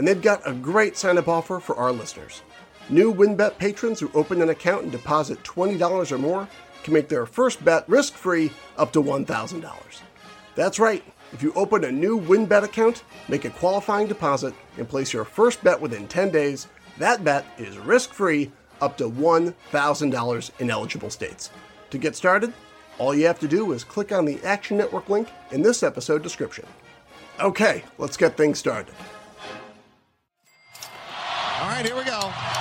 and they've got a great sign up offer for our listeners. New WynnBET patrons who open an account and deposit $20 or more can make their first bet risk free up to $1,000. That's right, if you open a new WynnBET account, make a qualifying deposit, and place your first bet within 10 days, that bet is risk free up to $1,000 in eligible states. To get started, all you have to do is click on the Action Network link in this episode description. Okay, let's get things started. Right, here we go.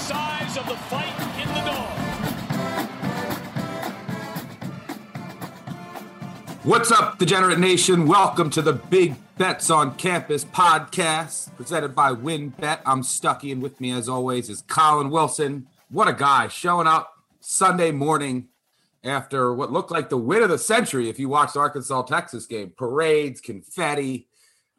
Size of the fight in the dog. What's up, Degenerate Nation? Welcome to the Big Bets on Campus podcast presented by WynnBET. I'm Stuckey, and with me, as always, is Collin Wilson. What a guy showing up Sunday morning after what looked like the win of the century if you watched the Arkansas Texas game. Parades, confetti.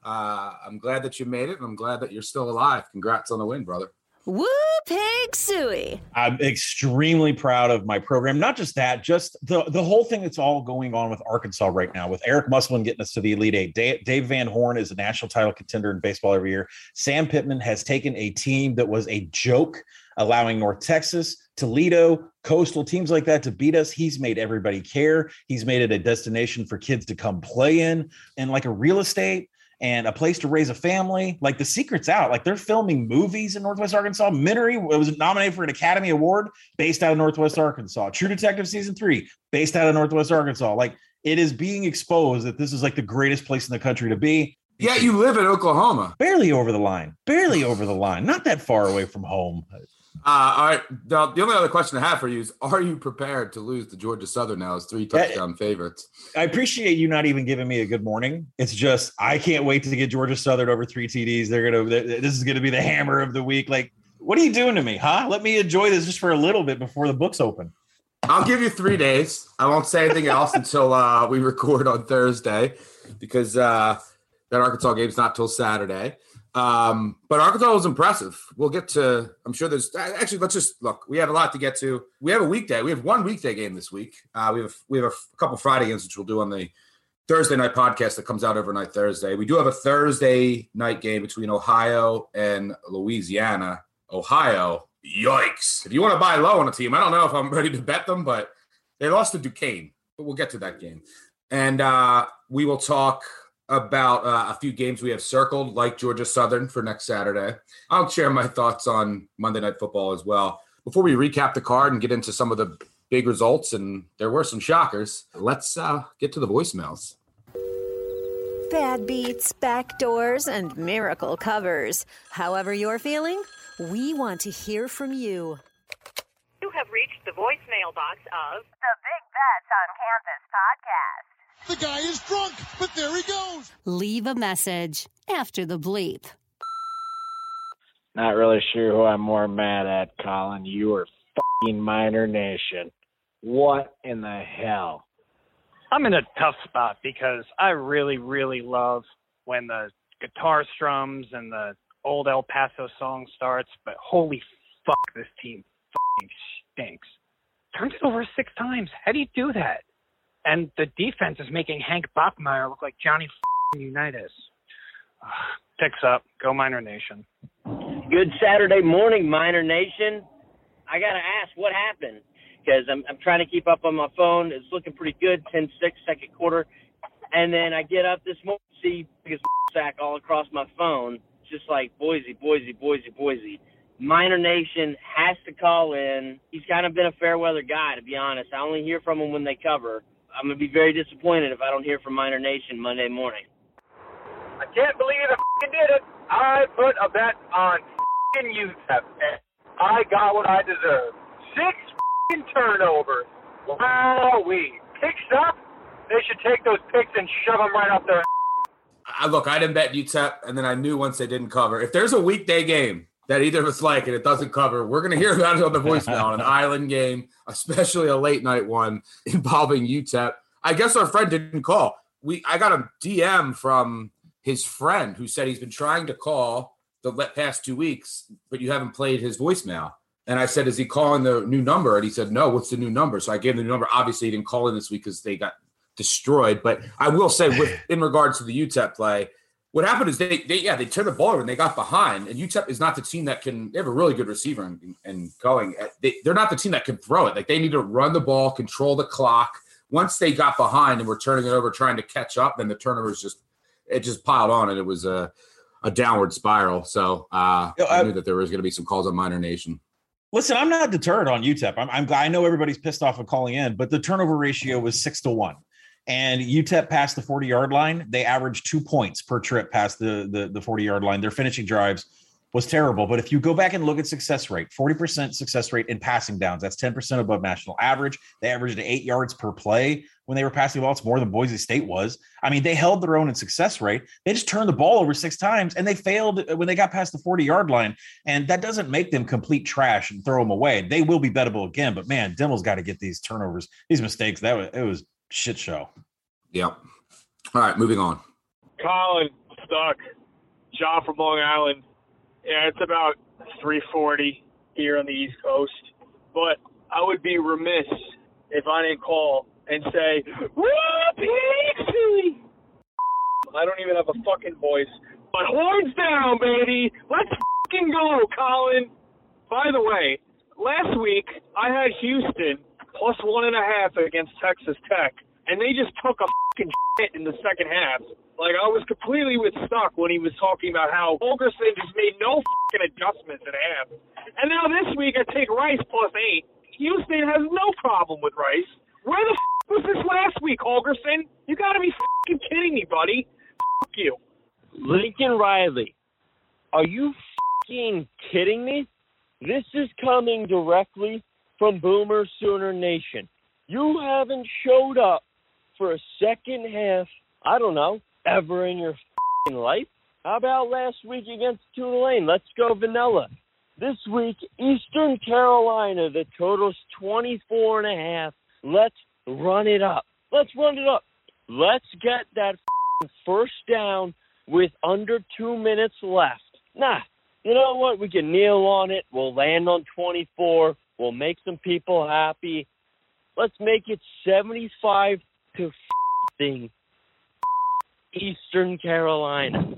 Uh, I'm glad that you made it, and I'm glad that you're still alive. Congrats on the win, brother. Woo pig suey. I'm extremely proud of my program. Not just that, just the the whole thing that's all going on with Arkansas right now, with Eric Musselman getting us to the Elite Eight. Dave, Dave Van Horn is a national title contender in baseball every year. Sam Pittman has taken a team that was a joke, allowing North Texas, Toledo, coastal teams like that to beat us. He's made everybody care. He's made it a destination for kids to come play in, and like a real estate and a place to raise a family. Like the secret's out. Like they're filming movies in Northwest Arkansas. Minari was nominated for an Academy Award based out of Northwest Arkansas. True Detective season three based out of Northwest Arkansas. Like it is being exposed that this is like the greatest place in the country to be. Yeah, you live in Oklahoma. Barely over the line. Barely over the line. Not that far away from home. Uh, all right. The, the only other question I have for you is Are you prepared to lose to Georgia Southern now as three touchdown favorites? I appreciate you not even giving me a good morning. It's just I can't wait to get Georgia Southern over three TDs. They're gonna. This is gonna be the hammer of the week. Like, what are you doing to me, huh? Let me enjoy this just for a little bit before the books open. I'll give you three days. I won't say anything else until uh, we record on Thursday because uh, that Arkansas game's not till Saturday. Um, but Arkansas was impressive. We'll get to. I'm sure there's actually. Let's just look. We have a lot to get to. We have a weekday. We have one weekday game this week. Uh, we have we have a couple Friday games which we'll do on the Thursday night podcast that comes out overnight Thursday. We do have a Thursday night game between Ohio and Louisiana. Ohio, yikes! If you want to buy low on a team, I don't know if I'm ready to bet them, but they lost to Duquesne. But we'll get to that game, and uh, we will talk about uh, a few games we have circled, like Georgia Southern for next Saturday. I'll share my thoughts on Monday Night Football as well. Before we recap the card and get into some of the big results, and there were some shockers, let's uh, get to the voicemails. Bad beats, backdoors, and miracle covers. However you're feeling, we want to hear from you. You have reached the voicemail box of The Big Bets on Campus podcast. The guy is drunk, but there he goes. Leave a message after the bleep. Not really sure who I'm more mad at, Collin. You or fucking Miner Nation. What in the hell? I'm in a tough spot because I really, really love when the guitar strums and the old El Paso song starts, but holy fuck, this team fucking stinks. Turns it over six times. How do you do that? And the defense is making Hank Bachmeier look like Johnny Unitas. Picks up. Go Miner Nation. Good Saturday morning, Miner Nation. I got to ask, what happened? Because I'm, I'm trying to keep up on my phone. It's looking pretty good, 10 6, second quarter. And then I get up this morning, see his sack all across my phone. Just like Boise, Boise, Boise, Boise. Miner Nation has to call in. He's kind of been a fair weather guy, to be honest. I only hear from him when they cover. I'm going to be very disappointed if I don't hear from Miner Nation Monday morning. I can't believe I fucking did it. I put a bet on fucking UTEP, and I got what I deserved. Six fucking turnovers. Wow, we picks up. They should take those picks and shove them right up their. I look, I didn't bet UTEP, and then I knew once they didn't cover. If there's a weekday game that either of us like and it doesn't cover, we're gonna hear about it on the voicemail on an island game, especially a late night one involving UTEP. I guess our friend didn't call. We I got a DM from his friend who said he's been trying to call the past two weeks, but you haven't played his voicemail. And I said, Is he calling the new number? And he said, No, what's the new number? So I gave him the new number. Obviously, he didn't call in this week because they got destroyed. But I will say, with in regards to the UTEP play, what happened is they, they yeah, they turned the ball over and they got behind. And UTEP is not the team that can, they have a really good receiver and, and going. They, they're not the team that can throw it. Like they need to run the ball, control the clock. Once they got behind and were turning it over, trying to catch up, then the turnovers just it just piled on and it was a, a downward spiral. So uh, Yo, I, I- knew that there was going to be some calls on Miner Nation. Listen, I'm not deterred on UTEP. I'm, I'm I know everybody's pissed off of calling in, but the turnover ratio was six to one. And UTEP passed the 40 yard line. They averaged two points per trip past the, the, the 40 yard line. Their finishing drives was terrible. But if you go back and look at success rate, 40% success rate in passing downs, that's 10% above national average. They averaged eight yards per play when they were passing the ball. It's more than Boise State was. I mean, they held their own in success rate. They just turned the ball over six times and they failed when they got past the 40 yard line. And that doesn't make them complete trash and throw them away. They will be bettable again. But man, Dimel's got to get these turnovers, these mistakes. That was, it was shit show. Yep. All right, moving on. Collin stuck. John from Long Island. Yeah, it's about 3:40 here on the East Coast. But I would be remiss if I didn't call and say, "Whoopsie!" I don't even have a fucking voice. But horns down, baby. Let's fucking go, Collin. By the way, last week I had Houston plus one and a half against Texas Tech, and they just took a fucking shit in the second half. Like I was completely with Stuck when he was talking about how Holgorsen just made no fucking adjustments at half. And now this week I take Rice plus eight. Houston has no problem with Rice. Where the f- was this last week, Holgorsen? You gotta be fucking kidding me, buddy. Fuck you. Lincoln Riley, are you fucking kidding me? This is coming directly from Boomer Sooner Nation. You haven't showed up for a second half, I don't know, ever in your life. How about last week against Tulane? Let's go vanilla. This week, Eastern Carolina, the total's 24 and a half. Let's run it up. Let's run it up. Let's get that first down with under two minutes left. Nah, you know what? We can kneel on it. We'll land on 24. We'll make some people happy. Let's make it 75 to f***ing Eastern Carolina.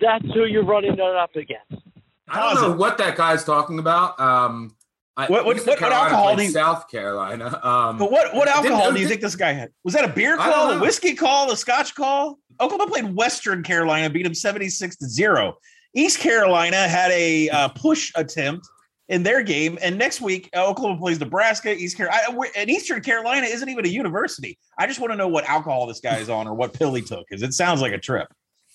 That's who you're running it up against. I don't know what that guy's talking about. Um, What- what- what- what alcohol do you- South Carolina. Um, But what what alcohol do you think this guy had? Was that a beer I don't call, a whiskey call, a scotch call? Oklahoma played Western Carolina, beat them 76 to 0. East Carolina had a uh, push attempt in their game. And next week, uh, Oklahoma plays Nebraska, East Carolina. And Eastern Carolina isn't even a university. I just want to know what alcohol this guy is on or what pill he took because it sounds like a trip.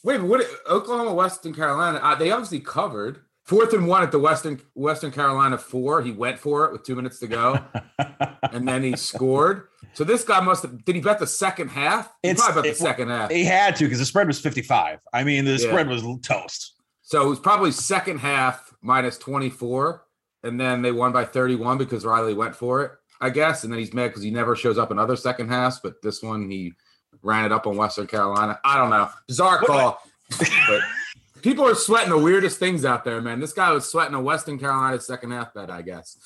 Wait, what? Oklahoma, Western Carolina, uh, they obviously covered. Fourth and one at the Western Western Carolina four. He went for it with two minutes to go, and then he scored. So this guy must have. Did he bet the second half? He It's- probably bet it- the second half. He had to because the spread was 55. I mean, the Yeah. spread was toast. So it was probably second half minus 24. And then they won by 31 because Riley went for it, I guess. And then he's mad because he never shows up in other second halves. But this one, he ran it up on Western Carolina. I don't know. Bizarre call. but people are sweating the weirdest things out there, man. This guy was sweating a Western Carolina second half bet, I guess.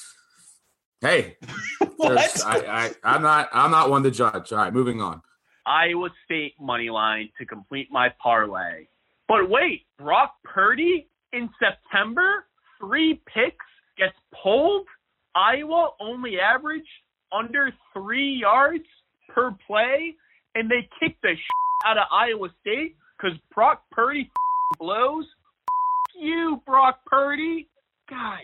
Hey, there's- I, I, I'm not. I'm not one to judge. All right, moving on. Iowa State money line to complete my parlay. But wait, Brock Purdy in September, three picks, gets pulled. Iowa only averaged under three yards per play, and they kicked the shit out of Iowa State because Brock Purdy blows. You, Brock Purdy. God.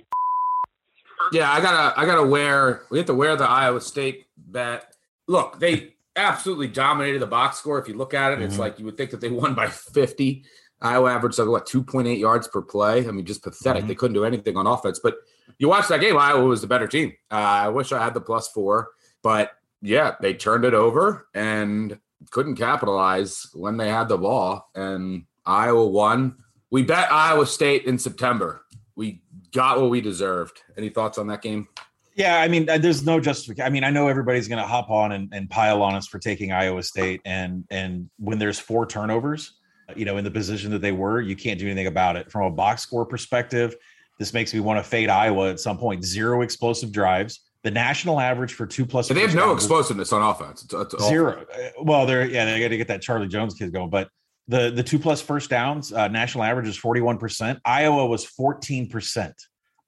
Yeah, I gotta I gotta wear we have to wear the Iowa State bet. Look, they absolutely dominated the box score. If you look at it, it's Mhm. like you would think that they won by 50. Iowa averaged like what 2.8 yards per play. I mean, just pathetic. Mhm. They couldn't do anything on offense. But you watch that game, Iowa was the better team. Uh, I wish I had the plus four, but yeah, they turned it over and couldn't capitalize when they had the ball. And Iowa won. We bet Iowa State in September. We got what we deserved. Any thoughts on that game? Yeah, I mean, uh, there's no justification. I mean, I know everybody's going to hop on and, and pile on us for taking Iowa State, and and when there's four turnovers, you know, in the position that they were, you can't do anything about it. From a box score perspective, this makes me want to fade Iowa at some point. Zero explosive drives. The national average for two plus. So they have no explosiveness on offense. It's, it's. Zero. Uh, Well, they're yeah, they got to get that Charlie Jones kid going, but. The, the two plus first downs, uh, national average is 41%. Iowa was 14%.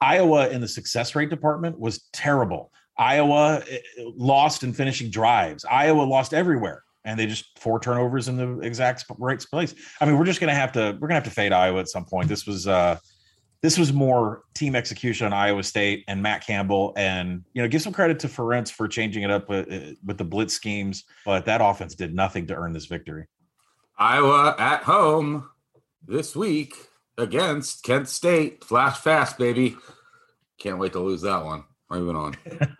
Iowa in the success rate department was terrible. Iowa eh, lost in finishing drives. Iowa lost everywhere, and they just four turnovers in the exact right place. I mean, we're just gonna have to we're gonna have to fade Iowa at some point. This was uh this was more team execution on Iowa State and Matt Campbell, and you know, give some credit to Ferentz for changing it up with, uh, with the blitz schemes, but that offense did nothing to earn this victory. Iowa at home this week against Kent State. Flash fast, baby. Can't wait to lose that one. Moving on.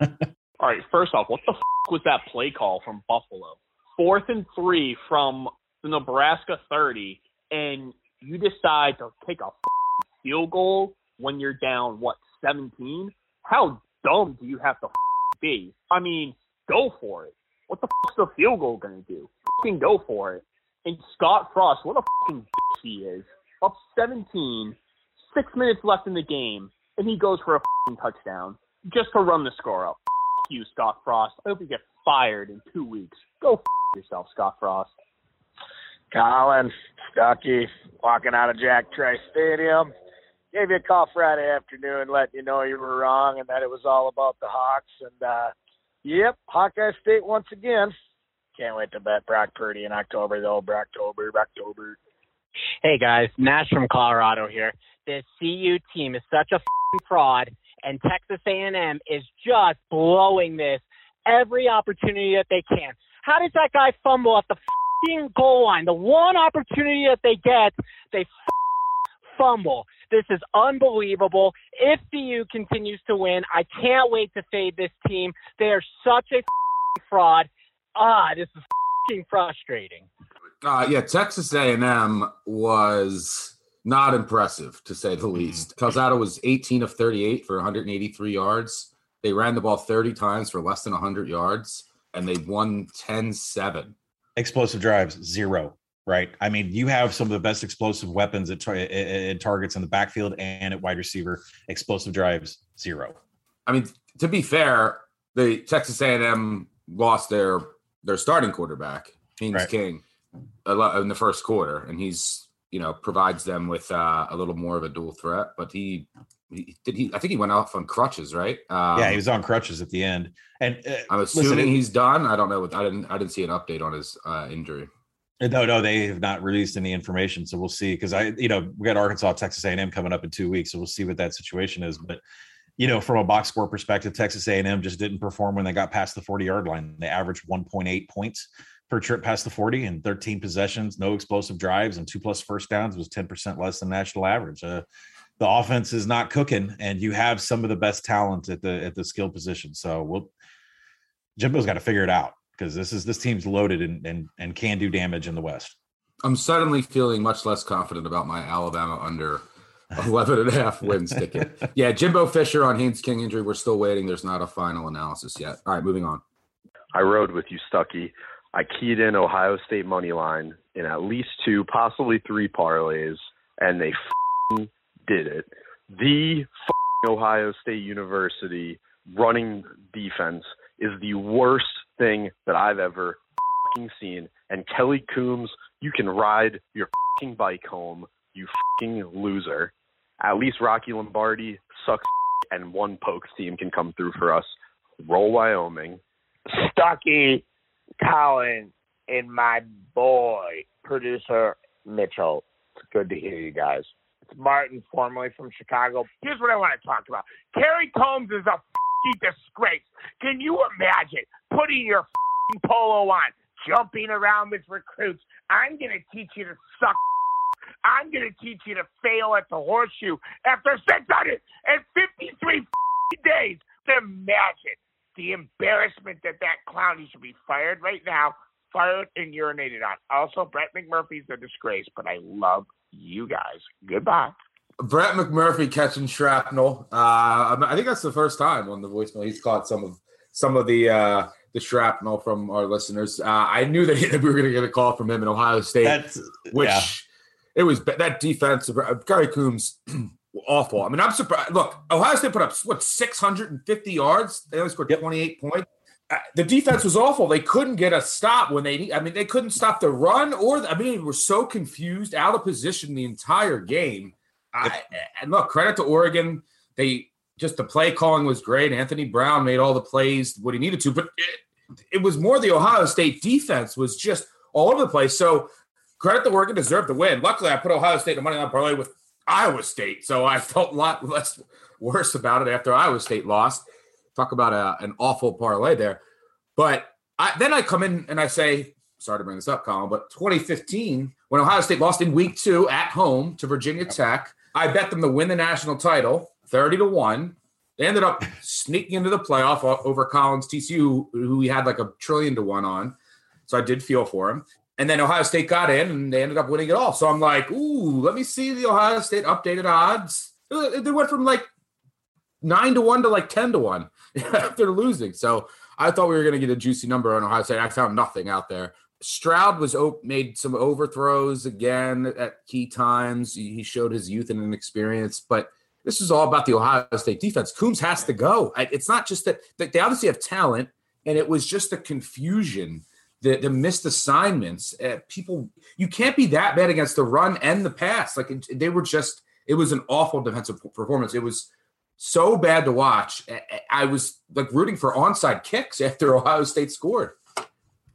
All right, first off, what the f- was that play call from Buffalo? Fourth and three from the Nebraska 30, and you decide to take a field goal when you're down, what, 17? How dumb do you have to be? I mean, go for it. What the fuck's the field goal going to do? Fucking go for it. And Scott Frost, what a fucking bitch he is. Up 17, six minutes left in the game, and he goes for a fucking touchdown just to run the score up. F- you, Scott Frost. I hope you get fired in two weeks. Go yourself, Scott Frost. Collin, Stuckey, walking out of Jack Trice Stadium. Gave you a call Friday afternoon, letting you know you were wrong and that it was all about the Hawks. And uh yep, Hawkeye State once again. Can't wait to bet Brock Purdy in October though. Brocktober, Brocktober. Hey guys, Nash from Colorado here. This CU team is such a f***ing fraud, and Texas A&M is just blowing this every opportunity that they can. How does that guy fumble at the f***ing goal line? The one opportunity that they get, they f- fumble. This is unbelievable. If CU continues to win, I can't wait to fade this team. They are such a f***ing fraud. Ah, this is f***ing frustrating. Uh, yeah, Texas A&M was not impressive to say the least. Calzada was 18 of 38 for 183 yards. They ran the ball 30 times for less than 100 yards, and they won 10-7. Explosive drives, zero. Right. I mean, you have some of the best explosive weapons at, at- at targets in the backfield and at wide receiver. Explosive drives, zero. I mean, to be fair, the Texas A&M lost their their starting quarterback, Haynes Right. King, a lot in the first quarter, and he's you know provides them with uh, a little more of a dual threat. But he did he I think he went off on crutches, right? Um, yeah, he was on crutches at the end. And uh, I'm assuming he's done. I don't know. I didn't. I didn't see an update on his uh, injury. No, no, they have not released any information, so we'll see. Because I, you know, we got Arkansas, Texas A&M coming up in two weeks, so we'll see what that situation is. But you know, from a box score perspective, Texas A&M just didn't perform when they got past the forty yard line. They averaged one point eight points per trip past the forty and thirteen possessions, no explosive drives, and two plus first downs was ten percent less than national average. Uh, the offense is not cooking, and you have some of the best talent at the at the skill position. So we'll Jimbo's got to figure it out because this is this team's loaded and, and and can do damage in the West. I'm suddenly feeling much less confident about my Alabama under 11 and a half wins ticket. Yeah, Jimbo Fisher on Haynes King injury. We're still waiting. There's not a final analysis yet. All right, moving on. I rode with you, Stuckey. I keyed in Ohio State money line in at least two, possibly three parlays, and they did it. The Ohio State University running defense is the worst thing that I've ever seen. And Kelly Coombs, you can ride your bike home, you loser. At least Rocky Lombardi sucks, and one Pokes team can come through for us. Roll Wyoming. Stuckey, Collin, and my boy, producer Mitchell. It's good to hear you guys. It's Martin, formerly from Chicago. Here's what I want to talk about. Kerry Coombs is a disgrace. Can you imagine putting your fing polo on, jumping around with recruits? I'm going to teach you to suck. I'm going to teach you to fail at the horseshoe after 653 days. Imagine the embarrassment that that clown he should be fired right now, fired and urinated on. Also, Brett McMurphy's a disgrace, but I love you guys. Goodbye. Brett McMurphy catching shrapnel. Uh, I think that's the first time on the voicemail he's caught some of some of the uh, the shrapnel from our listeners. Uh, I knew that, we were going to get a call from him in Ohio State, that's, which yeah. it was that defense. Kerry Coombs awful. I mean, I'm surprised. Look, Ohio State put up what 650 yards. They only scored yep. 28 points. The defense was awful. They couldn't get a stop when they. I mean, they couldn't stop the run or. The, I mean, they were so confused, out of position the entire game. I, and look, credit to Oregon. They just the play calling was great. Anthony Brown made all the plays what he needed to, but it, it was more the Ohio State defense was just all over the place. So credit to Oregon deserved the win. Luckily, I put Ohio State in money line parlay with Iowa State, so I felt a lot less worse about it after Iowa State lost. Talk about a, an awful parlay there. But I, then I come in and I say, sorry to bring this up, Collin, but 2015, when Ohio State lost in week two at home to Virginia Tech, I bet them to win the national title 30 to 1. They ended up sneaking into the playoff over Collin's TCU, who we had like a trillion to one on. So I did feel for him. And then Ohio State got in and they ended up winning it all. So I'm like, ooh, let me see the Ohio State updated odds. They went from like nine to one to like 10 to one after losing. So I thought we were going to get a juicy number on Ohio State. I found nothing out there. Stroud was made some overthrows again at key times. He showed his youth and inexperience, but this is all about the Ohio State defense. Coombs has to go. It's not just that they obviously have talent, and it was just the confusion, the, the missed assignments. Uh, people, you can't be that bad against the run and the pass. Like they were just, it was an awful defensive performance. It was so bad to watch. I was like rooting for onside kicks after Ohio State scored.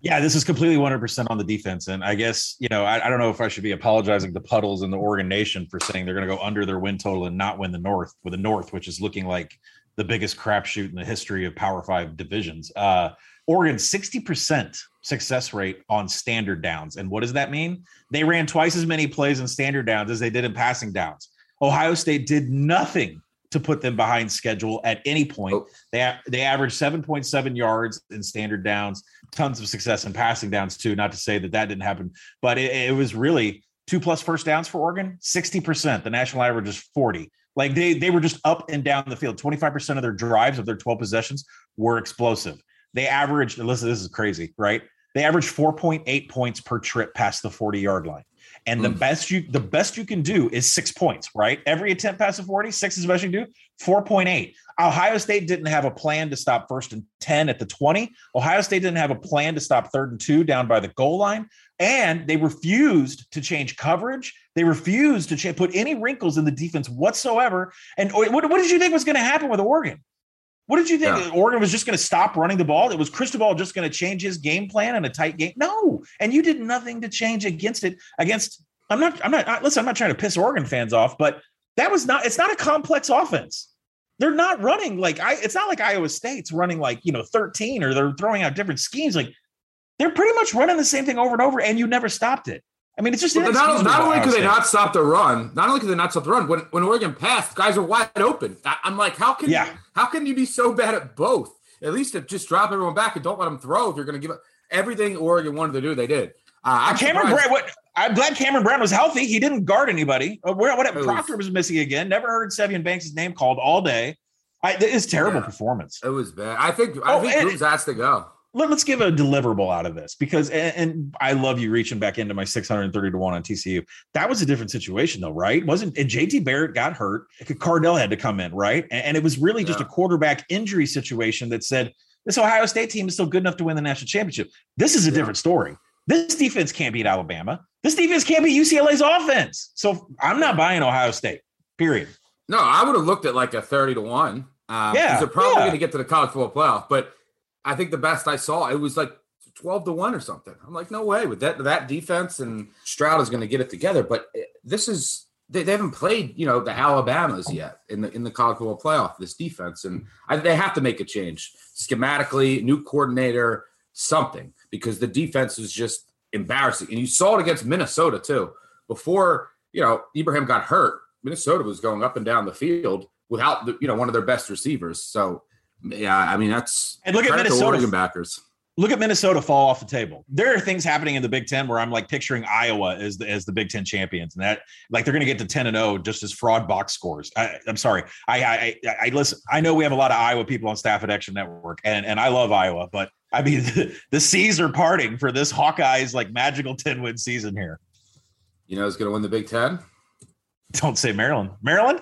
Yeah, this is completely 100% on the defense. And I guess, you know, I, I, don't know if I should be apologizing to Puddles and the Oregon Nation for saying they're going to go under their win total and not win the North with the North, which is looking like the biggest crapshoot in the history of Power Five divisions. Uh, Oregon, 60% success rate on standard downs. And what does that mean? They ran twice as many plays in standard downs as they did in passing downs. Ohio State did nothing to put them behind schedule at any point. Oh. They they averaged 7.7 yards in standard downs, tons of success in passing downs too. Not to say that that didn't happen, but it, it was really two plus first downs for Oregon, 60%. The national average is 40. Like they they were just up and down the field. 25% of their drives of their 12 possessions were explosive. They averaged, listen, this is crazy, right? They averaged 4.8 points per trip past the 40 yard line. And mm. the best you the best you can do is six points, right? Every attempt past the 40, six is the best you can do. 4.8. Ohio State didn't have a plan to stop first and 10 at the 20. Ohio State didn't have a plan to stop third and two down by the goal line. And they refused to change coverage. They refused to cha- put any wrinkles in the defense whatsoever. And what, what did you think was going to happen with Oregon? What did you think? Yeah. Oregon was just going to stop running the ball? It was Cristobal just going to change his game plan in a tight game? No. And you did nothing to change against it. Against, I'm not, I'm not, listen, I'm not trying to piss Oregon fans off, but that was not, it's not a complex offense. They're not running like I, it's not like Iowa State's running like, you know, 13 or they're throwing out different schemes. Like they're pretty much running the same thing over and over and you never stopped it. I mean, it's just But not, not only Ohio could they not stop the run, not only could they not stop the run, when, when Oregon passed, guys are wide open. I, am like, how can Yeah. how can you be so bad at both? At least if just drop everyone back and don't let them throw. If you're going to give up everything Oregon wanted to do, they did. Uh, I'm Cameron surprised- Brown. What, I'm glad Cameron Brown was healthy. He didn't guard anybody. Uh, where, what, Proctor was missing again. Never heard Sevyn Banks' name called all day. I, it's terrible performance. It was bad. I think I Oh, think and- Coombs has to go. Let, us give a deliverable out of this because, and, and I love you reaching back into my 630 to one on TCU. That was a different situation though, right? Wasn't and JT Barrett got hurt? Cardale had to come in, right? And, and it was really just Yeah. a quarterback injury situation that said this Ohio State team is still good enough to win the national championship. This is a different story. This defense can't beat Alabama. This defense can't beat UCLA's offense. So I'm not buying Ohio State. Period. No, I would have looked at like a 30 to 1. Um, Yeah, yeah. They're probably yeah. going to get to the college football playoff. But I think the best I saw, it was like 12 to 1 or something. I'm like, no way with that that defense and Stroud is going to get it together. But eh, this is they, they haven't played, you know, the Alabamas yet in the in the college football playoff, this defense. And I, they have to make a change schematically, new coordinator, something, because the defense is just embarrassing. And you saw it against Minnesota too. Before, you know, Ibrahim got hurt, Minnesota was going up and down the field without the, you know, one of their best receivers. So yeah, I mean that's And look at Minnesota. Oregon backers. look at Minnesota fall off the table. There are things happening in the Big Ten where I'm like picturing Iowa as the, as the Big Ten champions, and that like they're going to get to ten and zero just as fraud box scores. I, I'm sorry, I, I I I listen. I know we have a lot of Iowa people on staff at Action Network, and and I love Iowa, but I mean the, the seas are parting for this Hawkeyes like magical ten win season here. You know who's going to win the Big Ten? Don't say Maryland. Maryland.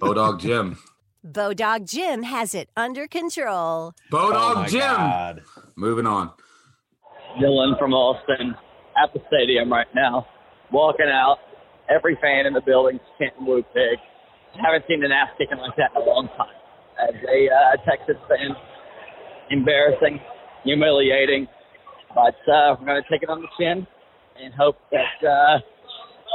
Bodog Jim. Bodog Jim has it under control. Bodog Oh Jim. God. Moving on. Dylan from Austin at the stadium right now, walking out. Every fan in the building's chanting "Woo Pig." Haven't seen an ass kicking like that in a long time. As a uh, Texas fan, embarrassing, humiliating, but uh, we're going to take it on the chin and hope that uh,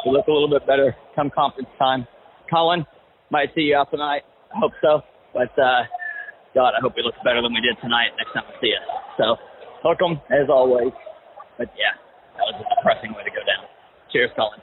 we look a little bit better come conference time. Collin, might see you out tonight. I hope so, but uh, God, I hope we look better than we did tonight next time I see us. So, hook 'em as always. But yeah, that was a depressing way to go down. Cheers, Collin.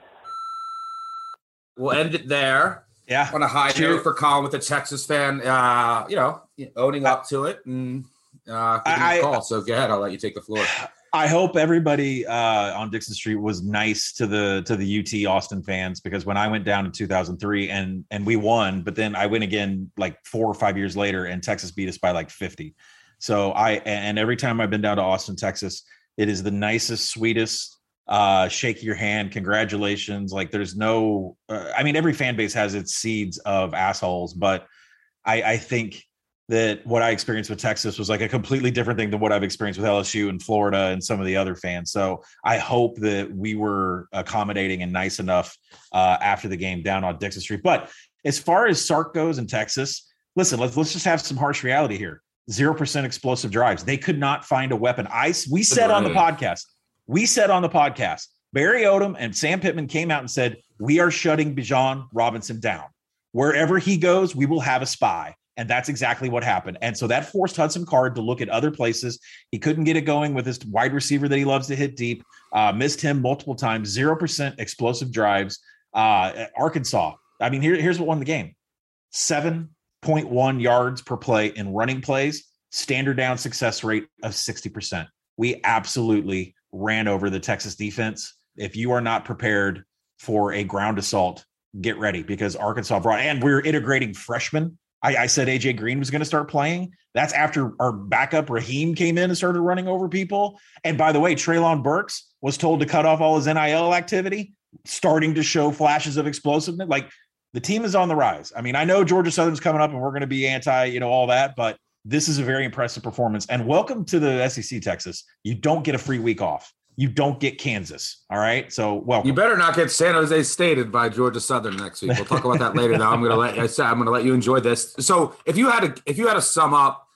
We'll end it there. Yeah. On a high Cheers. note for Collin with the Texas fan, uh, you know, owning up to it and uh, giving I- a call. So go ahead. I'll let you take the floor. I hope everybody uh, on Dickson Street was nice to the to the UT Austin fans because when I went down in 2003 and and we won, but then I went again like four or five years later and Texas beat us by like 50. So I and every time I've been down to Austin, Texas, it is the nicest, sweetest. Uh, shake your hand, congratulations. Like there's no, uh, I mean, every fan base has its seeds of assholes, but I, I think that what I experienced with Texas was like a completely different thing than what I've experienced with LSU and Florida and some of the other fans. So I hope that we were accommodating and nice enough uh, after the game down on Dickson Street. But as far as Sark goes in Texas, listen, let's let's just have some harsh reality here. Zero percent explosive drives. They could not find a weapon. I we said on the podcast, we said on the podcast, Barry Odom and Sam Pittman came out and said we are shutting Bijan Robinson down. Wherever he goes, we will have a spy. And that's exactly what happened. And so that forced Hudson Card to look at other places. He couldn't get it going with his wide receiver that he loves to hit deep. Uh, missed him multiple times. Zero percent explosive drives. Uh, Arkansas. I mean, here, here's what won the game: seven point one yards per play in running plays. Standard down success rate of sixty percent. We absolutely ran over the Texas defense. If you are not prepared for a ground assault, get ready because Arkansas brought and we're integrating freshmen. I, I said AJ Green was going to start playing. That's after our backup Raheim came in and started running over people. And by the way, Treylon Burks was told to cut off all his NIL activity, starting to show flashes of explosiveness. Like the team is on the rise. I mean, I know Georgia Southern's coming up and we're going to be anti, you know, all that, but this is a very impressive performance. And welcome to the SEC, Texas. You don't get a free week off. You don't get Kansas. All right. So well, You better not get San Jose stated by Georgia Southern next week. We'll talk about that later. Now I'm going to let I said I'm going to let you enjoy this. So if you had to if you had to sum up,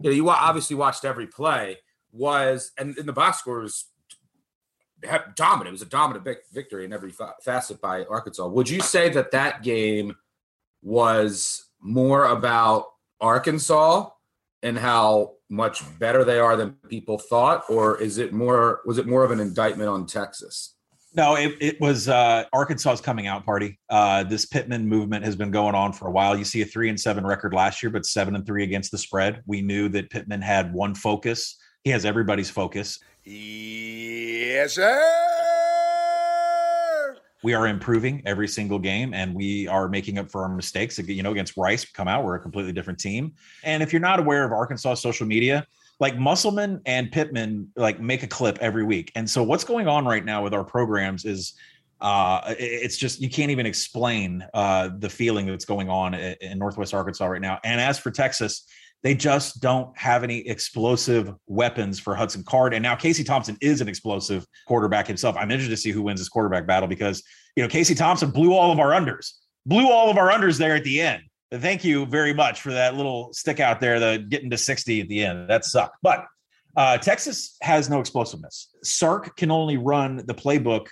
you know, you obviously watched every play. Was and, in the box score was dominant. It was a dominant vic- victory in every facet by Arkansas. Would you say that that game was more about Arkansas and how much better they are than people thought, or is it more? Was it more of an indictment on Texas? No, it, it was uh, Arkansas's coming out party. Uh, this Pittman movement has been going on for a while. You see a three and seven record last year, but seven and three against the spread. We knew that Pittman had one focus. He has everybody's focus. Yes, sir. We are improving every single game, and we are making up for our mistakes. You know, against Rice, come out, we're a completely different team. And if you're not aware of Arkansas social media, like Musselman and Pittman like make a clip every week. And so what's going on right now with our programs is uh it's just you can't even explain uh the feeling that's going on in Northwest Arkansas right now. And as for Texas, they just don't have any explosive weapons for Hudson Card. And now Casey Thompson is an explosive quarterback himself. I'm interested to see who wins this quarterback battle because you know Casey Thompson blew all of our unders, blew all of our unders there at the end. Thank you very much for that little stick out there, the getting to 60 at the end. That sucked. But uh, Texas has no explosiveness. Sark can only run the playbook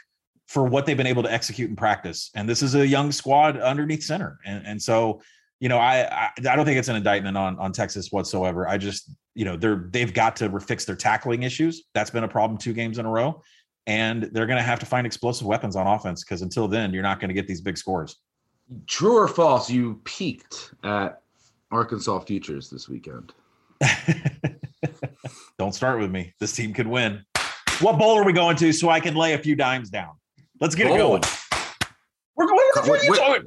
for what they've been able to execute in practice. And this is a young squad underneath center. And, and so, you know, I, I, I don't think it's an indictment on on Texas whatsoever. I just, you know, they're they've got to fix their tackling issues. That's been a problem two games in a row. And they're going to have to find explosive weapons on offense because until then, you're not going to get these big scores. True or false? You peaked at Arkansas futures this weekend. Don't start with me. This team could win. What bowl are we going to so I can lay a few dimes down? Let's get it going. We're going. What, what, what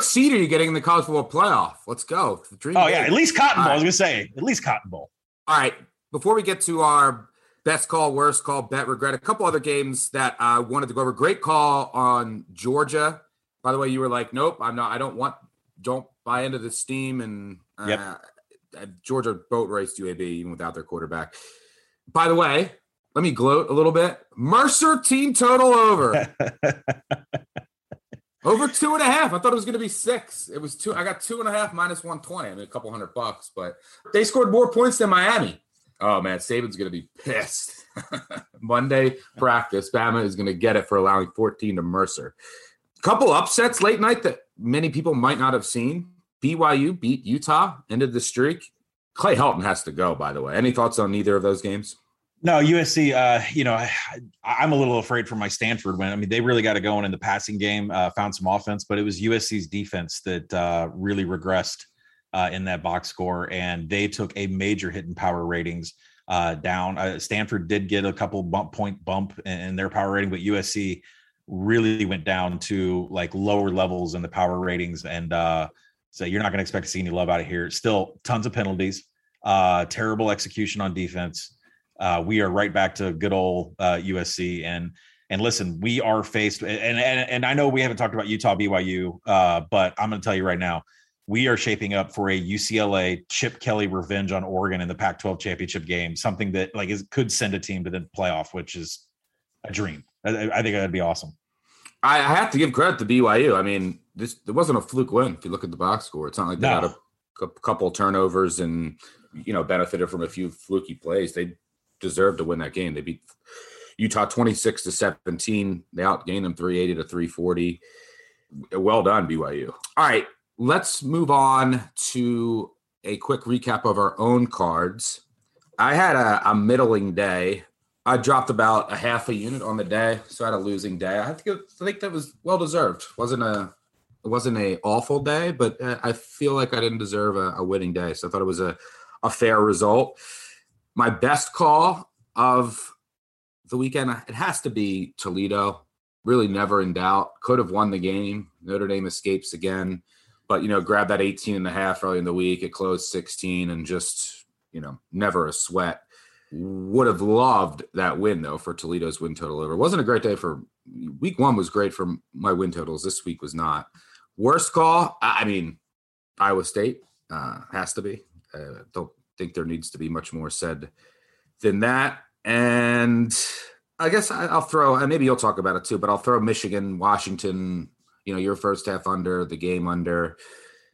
seed are you getting in the college football playoff? Let's go. Dream oh yeah, at least Cotton Bowl. Right. I was gonna say at least Cotton Bowl. All right. Before we get to our best call, worst call, bet, regret, a couple other games that I wanted to go over. Great call on Georgia by the way, you were like, nope, I'm not. I don't want. Don't buy into the steam and uh, yep. Georgia boat raced UAB even without their quarterback. By the way, let me gloat a little bit. Mercer team total over. over two and a half. I thought it was going to be six. It was two. I got two and a half minus 120. I mean, a couple hundred bucks, but they scored more points than Miami. Oh, man. Saban's going to be pissed. Monday practice. Bama is going to get it for allowing 14 to Mercer couple upsets late night that many people might not have seen. BYU beat Utah, ended the streak. Clay Helton has to go, by the way. Any thoughts on either of those games? No, USC. Uh, you know, I, am a little afraid for my Stanford win. I mean, they really got it going in the passing game. Uh, found some offense, but it was USC's defense that uh, really regressed uh, in that box score, and they took a major hit in power ratings uh, down. Uh, Stanford did get a couple bump point bump in, in their power rating, but USC really went down to like lower levels in the power ratings and uh so you're not going to expect to see any love out of here still tons of penalties uh terrible execution on defense uh we are right back to good old uh usc and and listen we are faced and and, and i know we haven't talked about utah byu uh but i'm going to tell you right now we are shaping up for a ucla chip kelly revenge on oregon in the pac 12 championship game something that like is could send a team to the playoff which is a dream I, I think that'd be awesome. I, I have to give credit to BYU. I mean, this it wasn't a fluke win. If you look at the box score, it's not like they no. got a, a couple turnovers and you know benefited from a few fluky plays. They deserved to win that game. They beat Utah 26 to 17. They outgained them 380 to 340. Well done, BYU. All right, let's move on to a quick recap of our own cards. I had a, a middling day. I dropped about a half a unit on the day, so I had a losing day. I to I think that was well deserved. wasn't a it wasn't a awful day, but uh, I feel like I didn't deserve a, a winning day. So I thought it was a a fair result. My best call of the weekend it has to be Toledo. Really never in doubt. Could have won the game. Notre Dame escapes again, but you know, grab that 18 and a half early in the week. It closed 16 and just, you know, never a sweat would have loved that win though for Toledo's win total over. It wasn't a great day for week one was great for my win totals. This week was not. Worst call, I mean, Iowa State uh, has to be. Uh, don't think there needs to be much more said than that. And I guess I, will throw, and maybe you'll talk about it too, but I'll throw Michigan, Washington. You know, your first half under, the game under.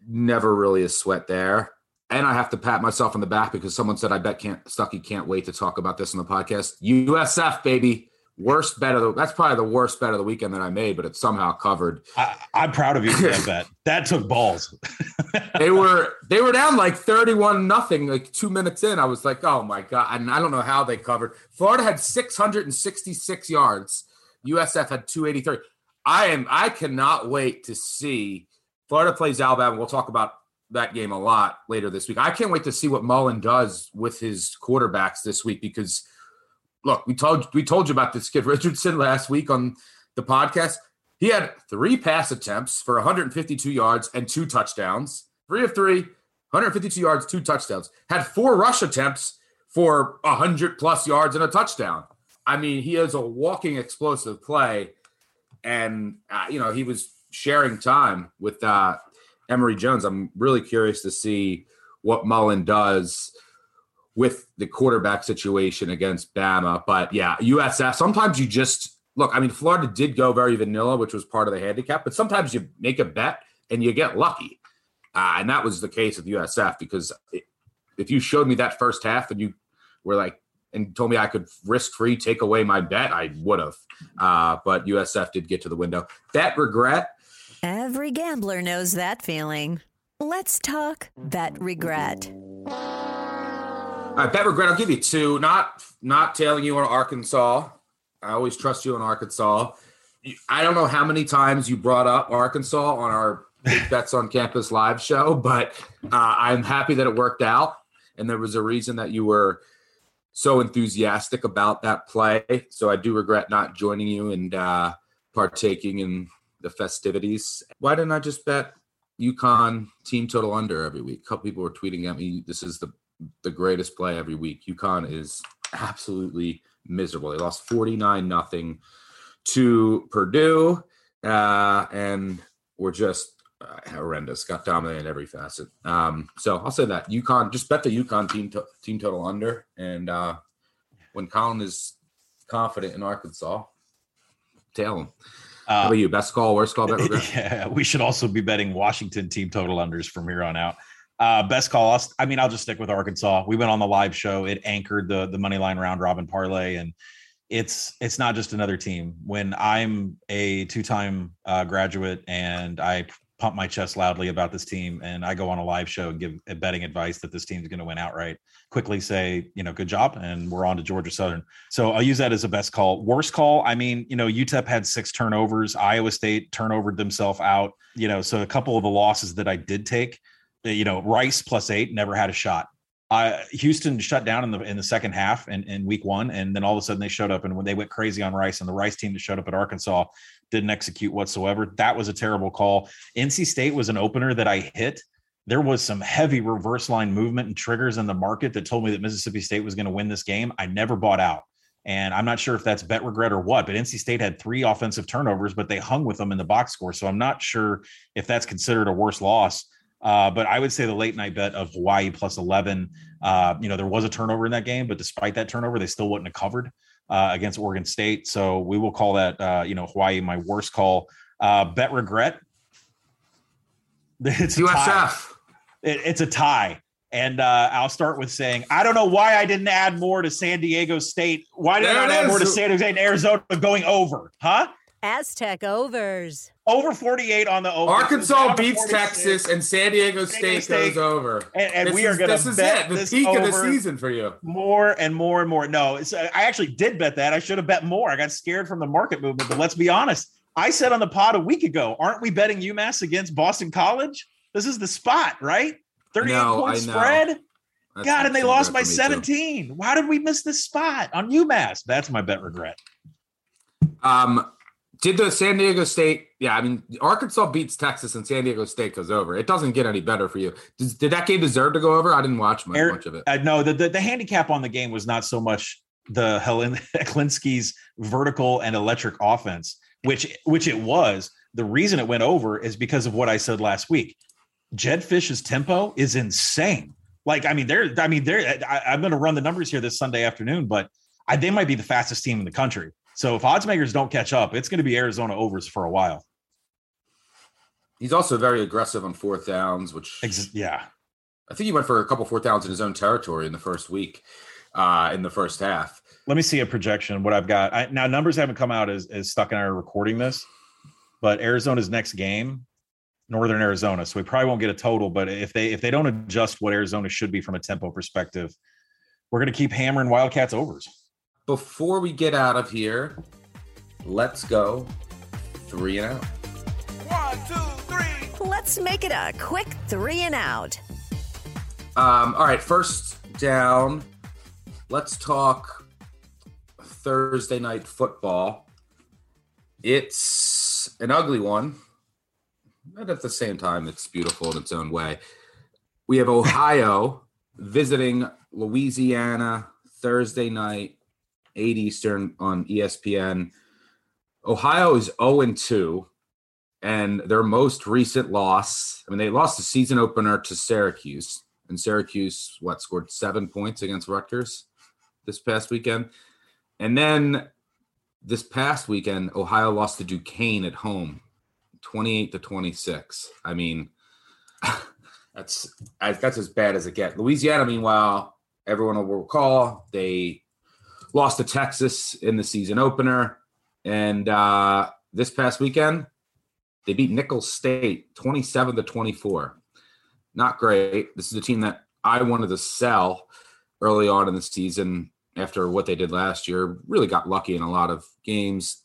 Never really a sweat there and I have to pat myself on the back because someone said I bet can't Stuckey can't wait to talk about this on the podcast. USF baby, worst bet of the that's probably the worst bet of the weekend that I made, but it's somehow covered. I, am proud of you for that bet. That took balls. they were they were down like 31 nothing like two minutes in. I was like, oh my god, and I don't know how they covered. Florida had 666 yards USF had 283. I am I cannot wait to see Florida plays Alabama. We'll talk about that game a lot later this week. I can't wait to see what Mullen does with his quarterbacks this week because look, we told we told you about this kid Richardson last week on the podcast. He had three pass attempts for 152 yards and two touchdowns. Three of three, 152 yards, two touchdowns. Had four rush attempts for 100 plus yards and a touchdown. I mean, he is a walking explosive play. And, uh, you know, he was sharing time with uh, Emory Jones. I'm really curious to see what Mullen does with the quarterback situation against Bama. But yeah, USF, sometimes you just look, I mean, Florida did go very vanilla, which was part of the handicap, but sometimes you make a bet and you get lucky. Uh, and that was the case with USF because it, if you showed me that first half and you were like, and told me I could risk free take away my bet, I would have. Uh, but USF did get to the window. That regret. Every gambler knows that feeling. Let's talk that regret. Right, bet regret. I'll give you two. Not not tailing you on Arkansas. I always trust you in Arkansas. I don't know how many times you brought up Arkansas on our Bets on Campus live show, but uh, I'm happy that it worked out. And there was a reason that you were so enthusiastic about that play. So I do regret not joining you and uh, partaking in the festivities. Why didn't I just bet UConn team total under every week? A couple people were tweeting at me, this is the, the greatest play every week. UConn is absolutely miserable. They lost 49 nothing to Purdue uh, and were just uh, horrendous. Got dominated in every facet. Um, so I'll say that UConn. Just bet the UConn team to, team total under, and uh, when Collin is confident in Arkansas, tail him. How about you? Best call, worst call, bet regret? Yeah, we should also be betting Washington team total unders from here on out. Uh, best call. I'll, I mean, I'll just stick with Arkansas. We went on the live show. It anchored the the money line round robin parlay, and it's it's not just another team. When I'm a two time uh, graduate and I pump my chest loudly about this team, and I go on a live show and give betting advice that this team's going to win outright, quickly say, you know, good job, and we're on to Georgia Southern. So I'll use that as a best call. Worst call. I mean, you know, UTEP had six turnovers. Iowa State turnovered themselves out. You know, so a couple of the losses that I did take you know, Rice plus eight never had a shot. Uh, Houston shut down in the in the second half and in week one, and then all of a sudden they showed up and when they went crazy on Rice and the Rice team that showed up at Arkansas didn't execute whatsoever. That was a terrible call. NC State was an opener that I hit. There was some heavy reverse line movement and triggers in the market that told me that Mississippi State was going to win this game. I never bought out. And I'm not sure if that's bet regret or what, but NC State had three offensive turnovers, but they hung with them in the box score. So I'm not sure if that's considered a worse loss. Uh, but I would say the late night bet of Hawaii plus 11. Uh, you know, there was a turnover in that game, but despite that turnover, they still wouldn't have covered uh, against Oregon State. So we will call that, uh, you know, Hawaii my worst call. Uh, bet regret. It's USF. It, it's a tie. And uh, I'll start with saying, I don't know why I didn't add more to San Diego State. Why did I not add more to San Diego State and Arizona going over? Huh? Aztec overs. Over 48 on the over. Arkansas beats Texas and San Diego State, State. goes over. And, and This we are is- going This to is it. The this peak of the season for you. More and more and more. No, it's, I actually did bet that. I should have bet more. I got scared from the market movement. But let's be honest. I said on the pod a week ago, aren't we betting UMass against Boston College? This is the spot, right? 38 know, point I know. spread. That's God, and they lost by for me, too. 17. Why did we miss this spot on UMass? That's my bet regret. Um, did the San Diego State? Yeah, I mean, Arkansas beats Texas and San Diego State goes over. It doesn't get any better for you. Does, did that game deserve to go over? I didn't watch much, much of it. Uh, no, the, the the handicap on the game was not so much the Helen Klinsky's vertical and electric offense, which which it was. The reason it went over is because of what I said last week. Jedd Fisch's tempo is insane. Like, I mean, they're I mean, they're I, I'm going to run the numbers here this Sunday afternoon, but I, they might be the fastest team in the country. So if odds makers don't catch up, it's going to be Arizona overs for a while. He's also very aggressive on fourth downs, which yeah, I think he went for a couple fourth downs in his own territory in the first week, uh, in the first half. let me see a projection what i've got I, now numbers haven't come out as, as stuck and i are recording this but arizona's next game northern arizona so we probably won't get a total but if they if they don't adjust what arizona should be from a tempo perspective we're going to keep hammering wildcats overs Before we get out of here, let's go three and out. One, two, three. Let's make it a quick three and out. Um, all right, first down. Let's talk Thursday night football. It's an ugly one, but at the same time, it's beautiful in its own way. We have Ohio visiting Louisiana Thursday night, 8 Eastern on ESPN. Ohio is 0 2, and their most recent loss, I mean, they lost the season opener to Syracuse, and Syracuse, what, scored seven points against Rutgers this past weekend. And then this past weekend, Ohio lost to Duquesne at home, 28 to 26. I mean, that's that's as bad as it gets. Louisiana, meanwhile, everyone will recall they lost to Texas in the season opener, and uh, this past weekend they beat Nicholls State 27 to 24. Not great. This is a team that I wanted to sell early on in the season after what they did last year. Really got lucky in a lot of games.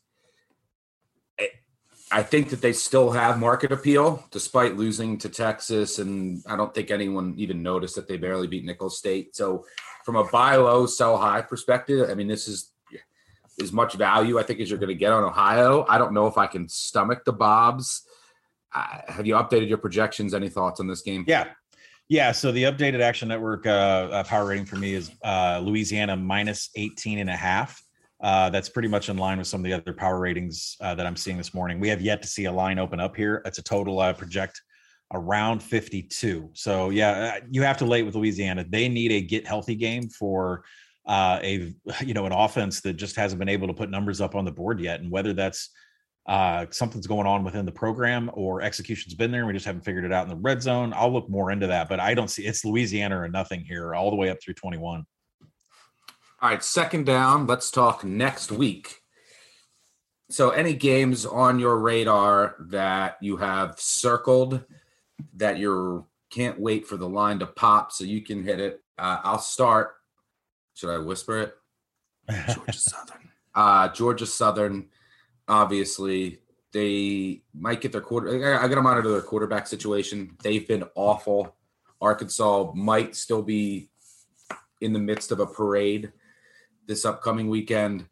I think that they still have market appeal despite losing to Texas, and I don't think anyone even noticed that they barely beat Nicholls State. So, from a buy low, sell high perspective, I mean, this is as much value I think as you're going to get on Ohio. I don't know if I can stomach the Bobs. Uh, have you updated your projections? Any thoughts on this game? Yeah. Yeah. So the updated Action Network uh, uh, power rating for me is uh, Louisiana minus 18 and a half. Uh, that's pretty much in line with some of the other power ratings uh, that I'm seeing this morning. We have yet to see a line open up here. It's a total uh, project around 52. So yeah, uh, you have to late with Louisiana. They need a get healthy game for uh, a you know an offense that just hasn't been able to put numbers up on the board yet, and whether that's uh, something's going on within the program or execution's been there and we just haven't figured it out in the red zone. I'll look more into that, but I don't see it's Louisiana or nothing here all the way up through 21. All right, second down. Let's talk next week. So, any games on your radar that you have circled that you can't wait for the line to pop so you can hit it? Uh, I'll start. Should I whisper it? Georgia Southern. Uh, Georgia Southern, obviously, they might get their quarter. I got to monitor their quarterback situation. They've been awful. Arkansas might still be in the midst of a parade this upcoming weekend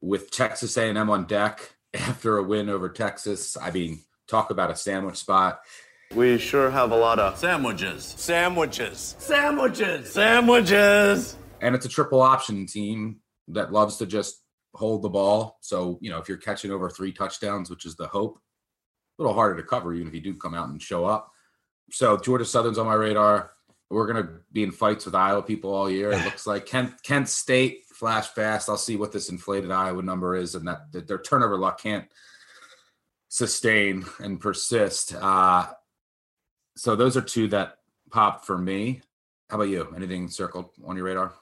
with Texas A&M on deck after a win over Texas. I mean, talk about a sandwich spot. We sure have a lot of sandwiches. Sandwiches. Sandwiches. Sandwiches. And it's a triple option team that loves to just hold the ball. So, you know, if you're catching over three touchdowns, which is the hope, a little harder to cover even if you do come out and show up. So Georgia Southern's on my radar. We're gonna be in fights with Iowa people all year. It looks like Kent Kent State flash fast. I'll see what this inflated Iowa number is, and that, that their turnover luck can't sustain and persist. Uh, so those are two that popped for me. How about you? Anything circled on your radar?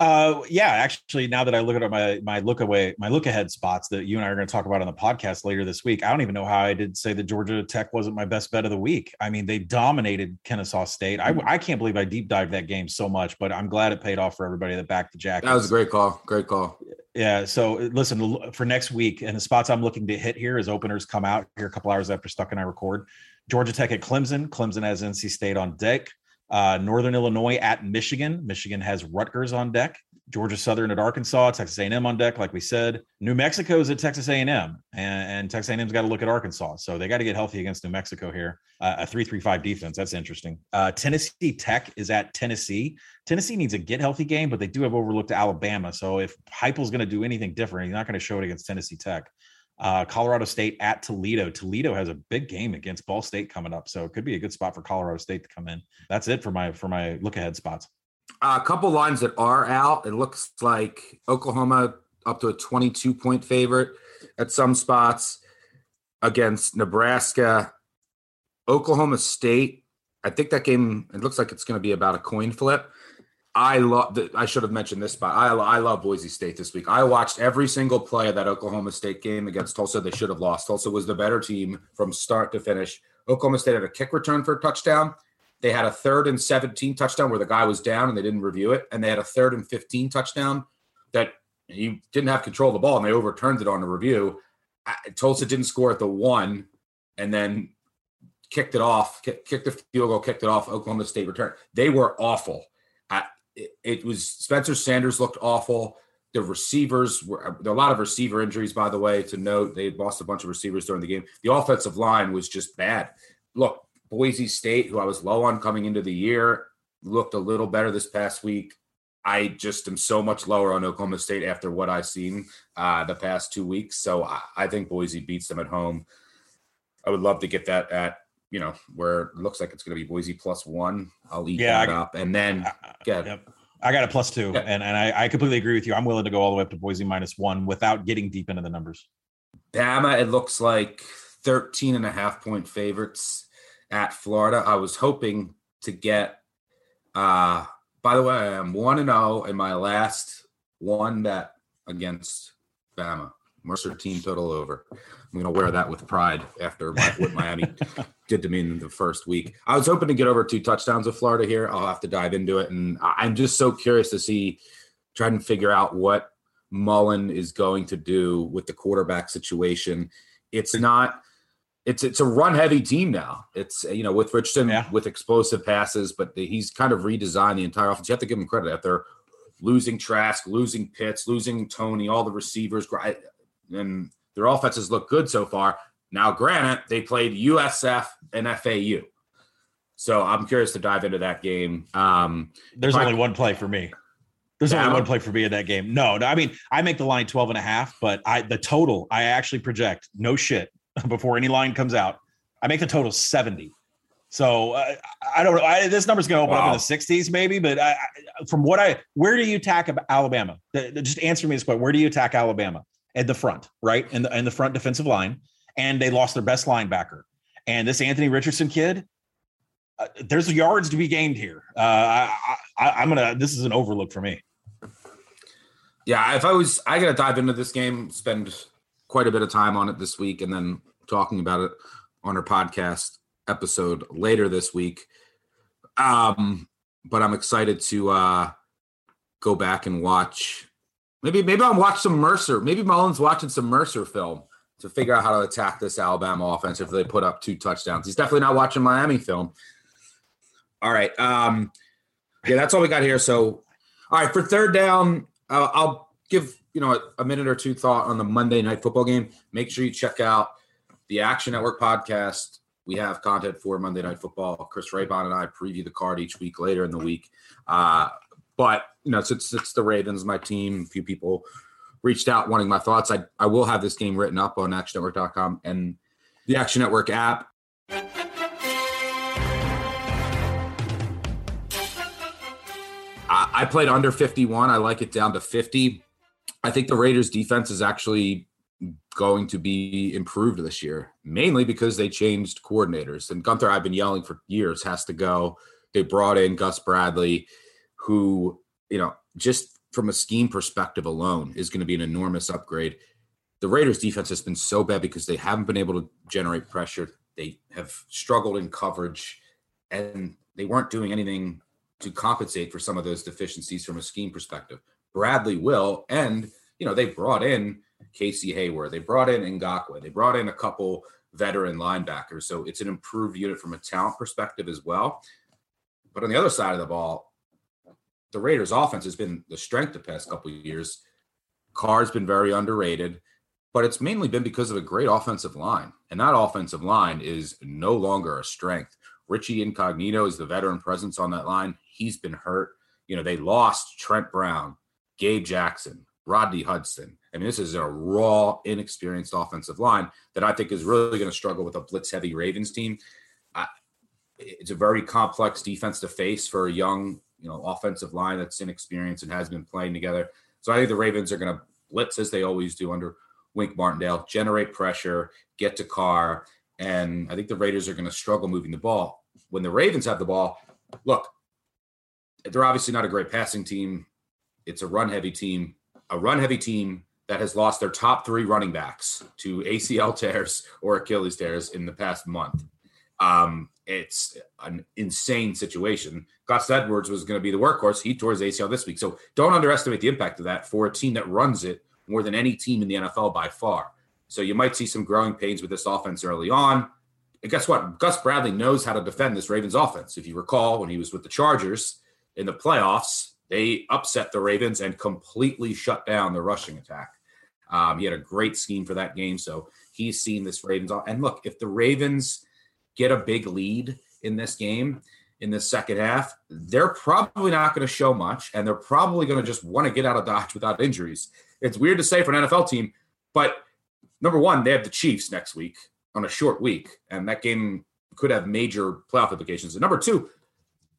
Uh, yeah, actually, now that I look at my my look away, my look ahead spots that you and I are going to talk about on the podcast later this week, I don't even know how I did say that Georgia Tech wasn't my best bet of the week. I mean, they dominated Kennesaw State. I, I can't believe I deep dived that game so much, but I'm glad it paid off for everybody that backed the Jack. That was a great call. Great call. Yeah. So listen, for next week, and the spots I'm looking to hit here as openers come out here a couple hours after Stuck and I record. Georgia Tech at Clemson. Clemson has NC State on deck. Uh, Northern Illinois at Michigan. Michigan has Rutgers on deck. Georgia Southern at Arkansas. Texas A&M on deck, like we said. New Mexico is at Texas A&M, and, and Texas A&M's got to look at Arkansas. So they got to get healthy against New Mexico here. Uh, a three-three-five defense. That's interesting. Uh, Tennessee Tech is at Tennessee. Tennessee needs a get healthy game, but they do have overlooked Alabama. So if Heupel's going to do anything different, he's not going to show it against Tennessee Tech. Uh, Colorado State at Toledo. Toledo has a big game against Ball State coming up, so it could be a good spot for Colorado State to come in. That's it for my for my look ahead spots. A couple lines that are out. It looks like Oklahoma up to a 22 point favorite at some spots against Nebraska. Oklahoma State. I think that game. It looks like it's going to be about a coin flip. I love. I should have mentioned this spot. I I love Boise State this week. I watched every single play of that Oklahoma State game against Tulsa. They should have lost. Tulsa was the better team from start to finish. Oklahoma State had a kick return for a touchdown. They had a third and 17 touchdown where the guy was down and they didn't review it. And they had a third and 15 touchdown that he didn't have control of the ball, and they overturned it on the review. I, Tulsa didn't score at the one, and then kicked it off, kicked the field goal, kicked it off. Oklahoma State returned. They were awful. I, it, was Spencer Sanders looked awful. The receivers were a lot of receiver injuries, by the way, to note. They lost a bunch of receivers during the game. The offensive line was just bad. Look, Boise State, who I was low on coming into the year, looked a little better this past week. I just am so much lower on Oklahoma State after what I've seen uh, the past two weeks. So I, I think Boise beats them at home. I would love to get that at you know where it looks like it's going to be Boise plus one. I'll eat Yeah, that I- up, and then get Yep. I got a plus two, and and I, I completely agree with you. I'm willing to go all the way up to Boise minus one without getting deep into the numbers. Bama, it looks like 13 and a half point favorites at Florida. I was hoping to get, uh, by the way, I am 1 and 0 in my last one bet against Bama. Mercer team total over. I'm going to wear that with pride after what Miami did to me in the first week. I was hoping to get over two touchdowns with Florida here. I'll have to dive into it. And I'm just so curious to see, try and figure out what Mullen is going to do with the quarterback situation. It's not. It's it's a run heavy team now. It's you know with Richardson with explosive passes, but he's kind of redesigned the entire offense. You have to give him credit after losing Trask, losing Pitts, losing Tony, all the receivers, and their offenses look good so far. Now, granted, they played USF and FAU, so I'm curious to dive into that game. Um, There's if I- only one play for me. There's Yeah. only one play for me in that game. No, no, I mean, I make the line 12 and a half, but I the total I actually project no shit before any line comes out. I make the total 70. So uh, I don't know. I, this number's going to open up in the 60s, maybe. But I, I- from what I, where do you attack Ab- Alabama? The- the- just answer me this question: Where do you attack Alabama? At the front, right? In the in the front defensive line, and they lost their best linebacker. And this Anthony Richardson kid, uh, there's yards to be gained here. Uh, I, I, I'm gonna. This is an overlook for me. Yeah, if I was, I got to dive into this game, spend quite a bit of time on it this week, and then talking about it on our podcast episode later this week. Um, but I'm excited to uh, go back and watch. Maybe, maybe I'll watch some Mercer. Maybe Mullen's watching some Mercer film to figure out how to attack this Alabama offense if they put up two touchdowns. He's definitely not watching Miami film. All right. Um, yeah, that's all we got here. So, all right, for third down, uh, I'll give you know a, a minute or two thought on the Monday night football game. Make sure you check out the Action Network podcast. We have content for Monday Night Football. Chris Raybon and I preview the card each week later in the week. Uh, but you know, since it's the Ravens, my team, a few people reached out wanting my thoughts. I, I will have this game written up on actionnetwork.com and the Action Network app. I, I played under 51. I like it down to 50. I think the Raiders defense is actually going to be improved this year, mainly because they changed coordinators. And Gunther, I've been yelling for years, has to go. They brought in Gus Bradley, who, you know, just from a scheme perspective alone is going to be an enormous upgrade. The Raiders defense has been so bad because they haven't been able to generate pressure. They have struggled in coverage and they weren't doing anything to compensate for some of those deficiencies from a scheme perspective. Bradley will, and you know, they brought in Casey Hayward, they brought in Ngakoue, they brought in a couple veteran linebackers. So it's an improved unit from a talent perspective as well. But on the other side of the ball, the Raiders offense has been the strength the past couple years. Carr's been very underrated, but it's mainly been because of a great offensive line. And that offensive line is no longer a strength. Richie Incognito is the veteran presence on that line. He's been hurt. You know, they lost Trent Brown, Gabe Jackson, Rodney Hudson. I mean, this is a raw, inexperienced offensive line that I think is really going to struggle with a blitz heavy Ravens team. I, it's a very complex defense to face for a young, you know, offensive line that's inexperienced and has been playing together. So I think the Ravens are going to blitz as they always do under Wink Martindale, generate pressure, get to Carr, and I think the Raiders are going to struggle moving the ball. When the Ravens have the ball, look, they're obviously not a great passing team. It's a run heavy team, a run heavy team that has lost their top three running backs to ACL tears or Achilles tears in the past month. Um, it's an insane situation. Gus Edwards was going to be the workhorse. He tore his ACL this week. So don't underestimate the impact of that for a team that runs it more than any team in the NFL by far. So you might see some growing pains with this offense early on. And guess what? Gus Bradley knows how to defend this Ravens offense. If you recall, when he was with the Chargers in the playoffs, they upset the Ravens and completely shut down the rushing attack. Um, he had a great scheme for that game. So he's seen this Ravens. And look, if the Ravens get a big lead in this game, in the second half, they're probably not going to show much, and they're probably going to just want to get out of Dodge without injuries. It's weird to say for an NFL team, but number one, they have the Chiefs next week on a short week, and that game could have major playoff implications. And number two,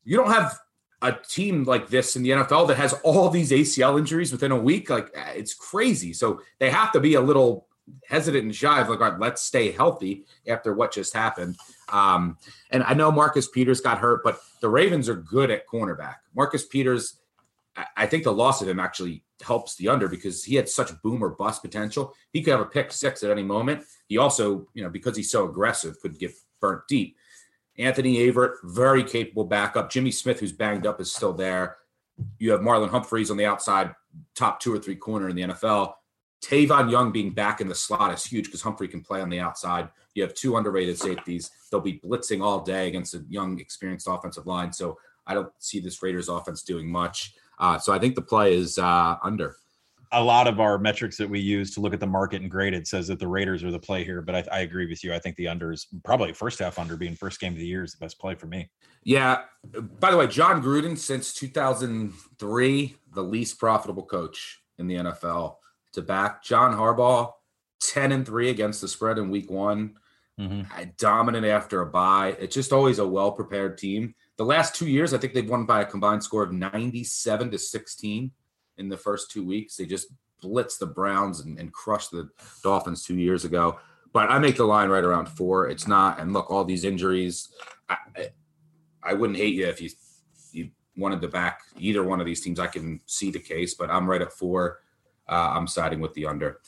you don't have a team like this in the NFL that has all these ACL injuries within a week. Like it's crazy. So they have to be a little hesitant and shy of like, all right, let's stay healthy after what just happened. Um, and I know Marcus Peters got hurt, but the Ravens are good at cornerback. Marcus Peters, I think the loss of him actually helps the under because he had such boom or bust potential. He could have a pick six at any moment. He also, you know, because he's so aggressive, could get burnt deep. Anthony Averett, very capable backup. Jimmy Smith, who's banged up, is still there. You have Marlon Humphreys on the outside, top two or three corner in the NFL. Tavon Young being back in the slot is huge because Humphrey can play on the outside. You have two underrated safeties. They'll be blitzing all day against a young, experienced offensive line. So I don't see this Raiders offense doing much. Uh, so I think the play is uh, under. A lot of our metrics that we use to look at the market and grade it says that the Raiders are the play here, but I, I agree with you. I think the under is probably first half under being first game of the year is the best play for me. Yeah. By the way, Jon Gruden since 2003, the least profitable coach in the NFL to back. John Harbaugh, 10 and 3 against the spread in week one. Mm-hmm. Dominant after a bye. It's just always a well prepared team. The last two years, I think they've won by a combined score of 97 to 16 in the first two weeks. They just blitzed the Browns and, and crushed the Dolphins two years ago. But I make the line right around four. It's not. And look, all these injuries. I, I wouldn't hate you if you you wanted to back either one of these teams. I can see the case, but I'm right at four. Uh, I'm siding with the under.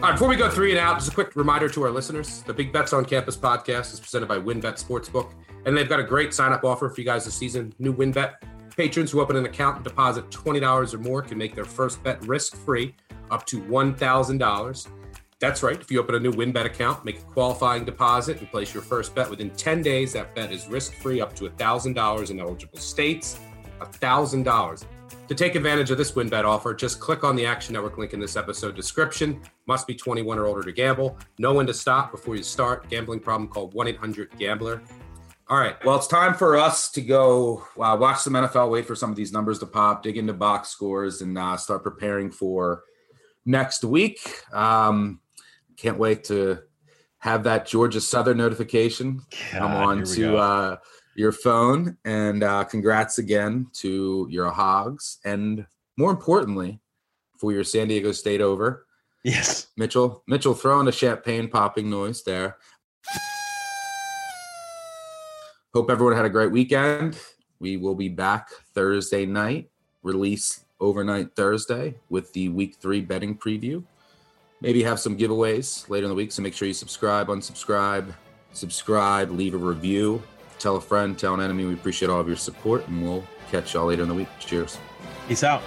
All right, before we go three and out, just a quick reminder to our listeners: the Big Bets on Campus podcast is presented by WynnBET Sportsbook, and they've got a great sign-up offer for you guys this season. New WynnBET patrons who open an account and deposit twenty dollars or more can make their first bet risk-free, up to one thousand dollars. That's right. If you open a new WynnBET account, make a qualifying deposit, and place your first bet within 10 days, that bet is risk free up to $1,000 in eligible states. $1,000. To take advantage of this WynnBET offer, just click on the Action Network link in this episode description. Must be 21 or older to gamble. Know when to stop before you start. Gambling problem called 1 800 Gambler. All right. Well, it's time for us to go uh, watch some NFL, wait for some of these numbers to pop, dig into box scores, and uh, start preparing for next week. Um, can't wait to have that Georgia Southern notification come on to uh, your phone. And uh, congrats again to your Hogs. And more importantly, for your San Diego State over. Yes. Mitchell, Mitchell throwing a champagne popping noise there. Hope everyone had a great weekend. We will be back Thursday night, release overnight Thursday with the week three betting preview. Maybe have some giveaways later in the week. So make sure you subscribe, unsubscribe, subscribe, leave a review, tell a friend, tell an enemy. We appreciate all of your support, and we'll catch y'all later in the week. Cheers. Peace out.